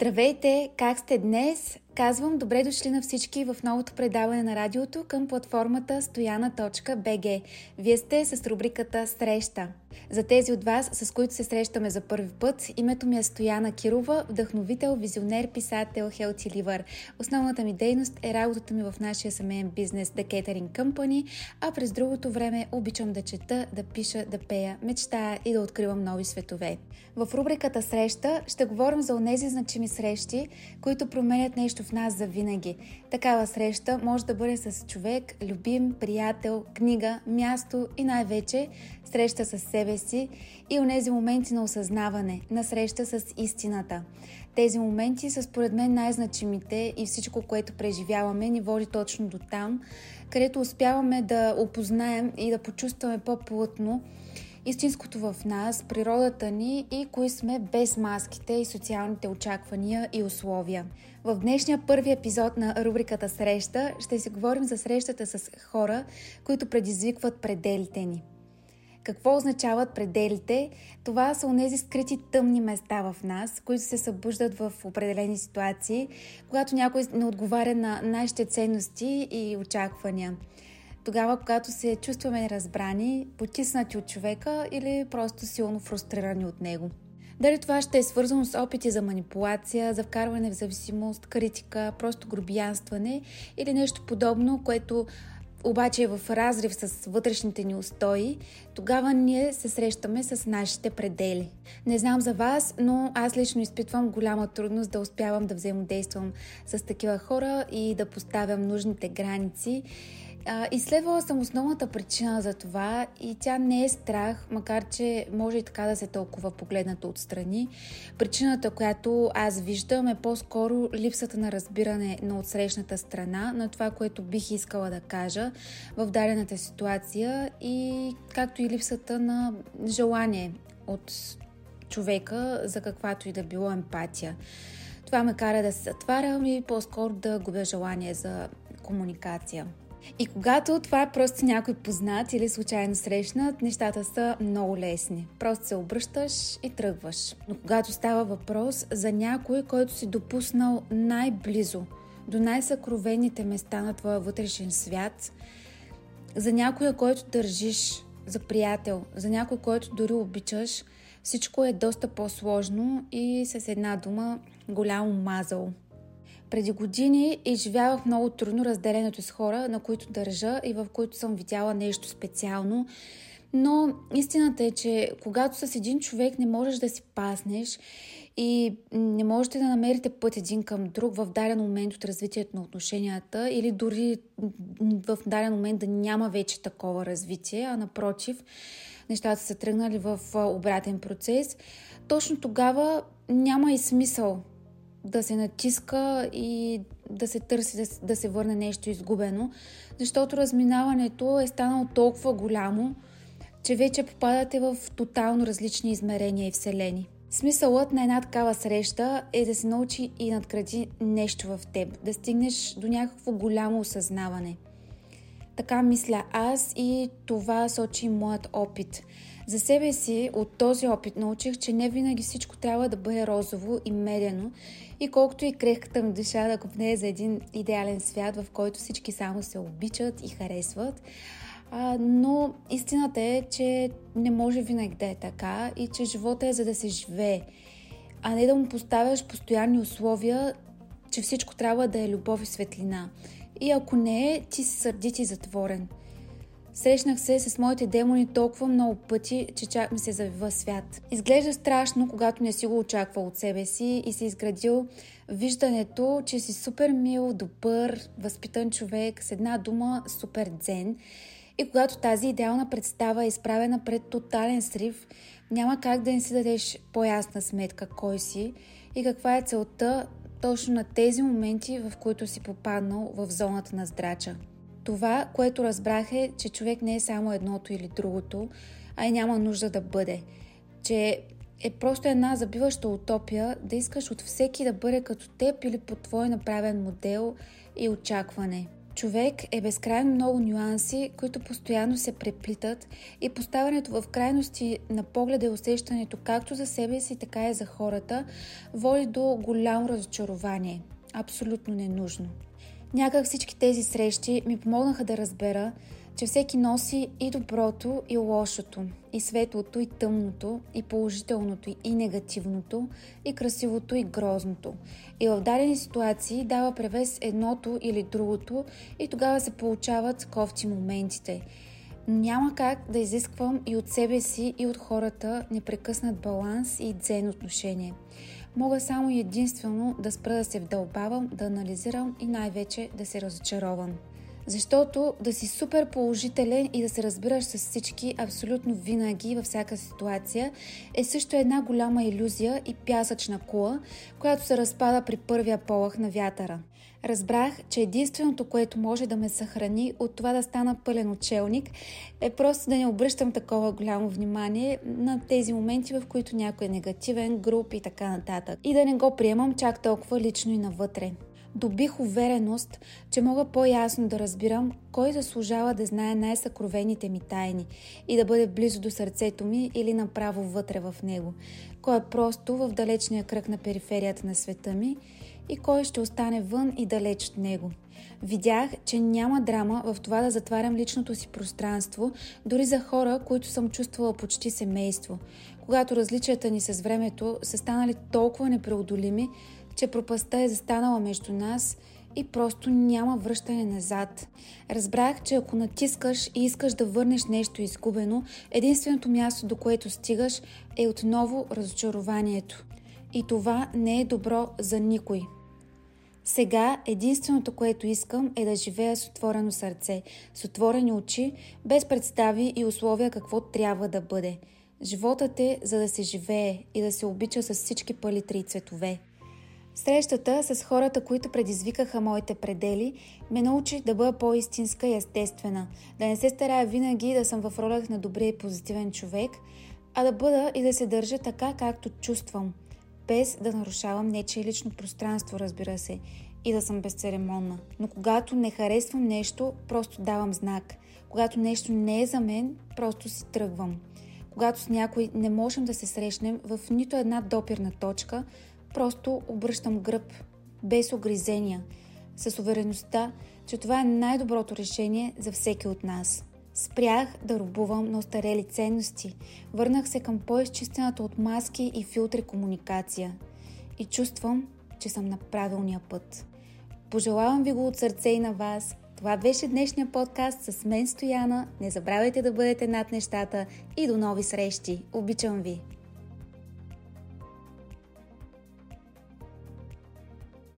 Здравейте! Как сте днес? Казвам добре дошли на всички в новото предаване на радиото към платформата стояна.bg. Вие сте с рубриката Среща. За тези от вас, с които се срещаме за първи път, името ми е Стояна Кирова, вдъхновител, визионер, писател, Healthy Liver. Основната ми дейност е работата ми в нашия семейен бизнес The Catering Company, а през другото време обичам да чета, да пиша, да пея, мечтая и да откривам нови светове. В рубриката Среща ще говорим за онези значими срещи, които променят нещо нас за винаги. Такава среща може да бъде с човек, любим, приятел, книга, място и най-вече среща с себе си и онези моменти на осъзнаване, на среща с истината. Тези моменти са според мен най-значимите и всичко, което преживяваме, ни води точно до там, където успяваме да опознаем и да почувстваме по-плътно истинското в нас, природата ни и кои сме без маските и социалните очаквания и условия. В днешния първи епизод на рубриката Среща ще си говорим за срещата с хора, които предизвикват пределите ни. Какво означават пределите? Това са онези скрити тъмни места в нас, които се събуждат в определени ситуации, когато някой не отговаря на нашите ценности и очаквания тогава, когато се чувстваме неразбрани, потиснати от човека или просто силно фрустрирани от него. Дали това ще е свързано с опити за манипулация, за вкарване в зависимост, критика, просто грубиянстване или нещо подобно, което обаче е в разрив с вътрешните ни устои, тогава ние се срещаме с нашите предели. Не знам за вас, но аз лично изпитвам голяма трудност да успявам да взаимодействам с такива хора и да поставям нужните граници а, изследвала съм основната причина за това и тя не е страх, макар че може и така да се толкова погледната отстрани. Причината, която аз виждам е по-скоро липсата на разбиране на отсрещната страна, на това, което бих искала да кажа в дадената ситуация и както и липсата на желание от човека за каквато и да било емпатия. Това ме кара да се затварям и по-скоро да губя желание за комуникация. И когато това е просто някой познат или случайно срещнат, нещата са много лесни. Просто се обръщаш и тръгваш. Но когато става въпрос за някой, който си допуснал най-близо до най-съкровените места на твоя вътрешен свят, за някоя, който държиш за приятел, за някой, който дори обичаш, всичко е доста по-сложно и с една дума голямо мазало. Преди години изживявах много трудно разделението с хора, на които държа и в които съм видяла нещо специално. Но истината е, че когато с един човек не можеш да си паснеш и не можете да намерите път един към друг в даден момент от развитието на отношенията или дори в даден момент да няма вече такова развитие, а напротив, нещата са тръгнали в обратен процес, точно тогава няма и смисъл да се натиска и да се търси да, да се върне нещо изгубено, защото разминаването е станало толкова голямо, че вече попадате в тотално различни измерения и вселени. Смисълът на една такава среща е да се научи и надгради нещо в теб, да стигнеш до някакво голямо осъзнаване. Така мисля аз и това сочи моят опит. За себе си от този опит научих, че не винаги всичко трябва да бъде розово и медено и колкото и крехката ми душа да купне за един идеален свят, в който всички само се обичат и харесват, а, но истината е, че не може винаги да е така и че живота е за да се живее, а не да му поставяш постоянни условия, че всичко трябва да е любов и светлина. И ако не е, ти си сърдит и затворен. Срещнах се с моите демони толкова много пъти, че чак ми се завива свят. Изглежда страшно, когато не си го очаквал от себе си и си изградил виждането, че си супер мил, добър, възпитан човек, с една дума супер дзен. И когато тази идеална представа е изправена пред тотален срив, няма как да не си дадеш по-ясна сметка кой си и каква е целта точно на тези моменти, в които си попаднал в зоната на здрача. Това, което разбрах е, че човек не е само едното или другото, а и няма нужда да бъде. Че е просто една забиваща утопия да искаш от всеки да бъде като теб или по твой направен модел и очакване. човек е безкрайно много нюанси, които постоянно се преплитат и поставянето в крайности на погледа и усещането както за себе си, така и за хората води до голямо разочарование. Абсолютно ненужно. Някак всички тези срещи ми помогнаха да разбера, че всеки носи и доброто, и лошото, и светлото, и тъмното, и положителното, и негативното, и красивото, и грозното. И в дадени ситуации дава превес едното или другото и тогава се получават кофти моментите. Няма как да изисквам и от себе си, и от хората непрекъснат баланс и дзен отношение. Мога само единствено да спра да се вдълбавам, да анализирам и най-вече да се разочаровам. Защото да си супер положителен и да се разбираш с всички абсолютно винаги във всяка ситуация е също една голяма иллюзия и пясъчна кула, която се разпада при първия полах на вятъра. Разбрах, че единственото, което може да ме съхрани от това да стана пълен учелник, е просто да не обръщам такова голямо внимание на тези моменти, в които някой е негативен, груп и така нататък. И да не го приемам чак толкова лично и навътре добих увереност, че мога по-ясно да разбирам кой заслужава да знае най-съкровените ми тайни и да бъде близо до сърцето ми или направо вътре в него, кой е просто в далечния кръг на периферията на света ми и кой ще остане вън и далеч от него. Видях, че няма драма в това да затварям личното си пространство, дори за хора, които съм чувствала почти семейство, когато различията ни с времето са станали толкова непреодолими, че пропаста е застанала между нас и просто няма връщане назад. Разбрах, че ако натискаш и искаш да върнеш нещо изгубено, единственото място, до което стигаш, е отново разочарованието. И това не е добро за никой. Сега единственото, което искам е да живея с отворено сърце, с отворени очи, без представи и условия какво трябва да бъде. Животът е за да се живее и да се обича с всички палитри и цветове. Срещата с хората, които предизвикаха моите предели, ме научи да бъда по-истинска и естествена, да не се старая винаги да съм в ролях на добрия и позитивен човек, а да бъда и да се държа така, както чувствам, без да нарушавам нечие лично пространство, разбира се, и да съм безцеремонна. Но когато не харесвам нещо, просто давам знак. Когато нещо не е за мен, просто си тръгвам. Когато с някой не можем да се срещнем в нито една допирна точка, Просто обръщам гръб, без огризения, с увереността, че това е най-доброто решение за всеки от нас. Спрях да рубувам на остарели ценности, върнах се към по-изчистената от маски и филтри комуникация и чувствам, че съм на правилния път. Пожелавам ви го от сърце и на вас. Това беше днешния подкаст с мен Стояна. Не забравяйте да бъдете над нещата и до нови срещи. Обичам ви!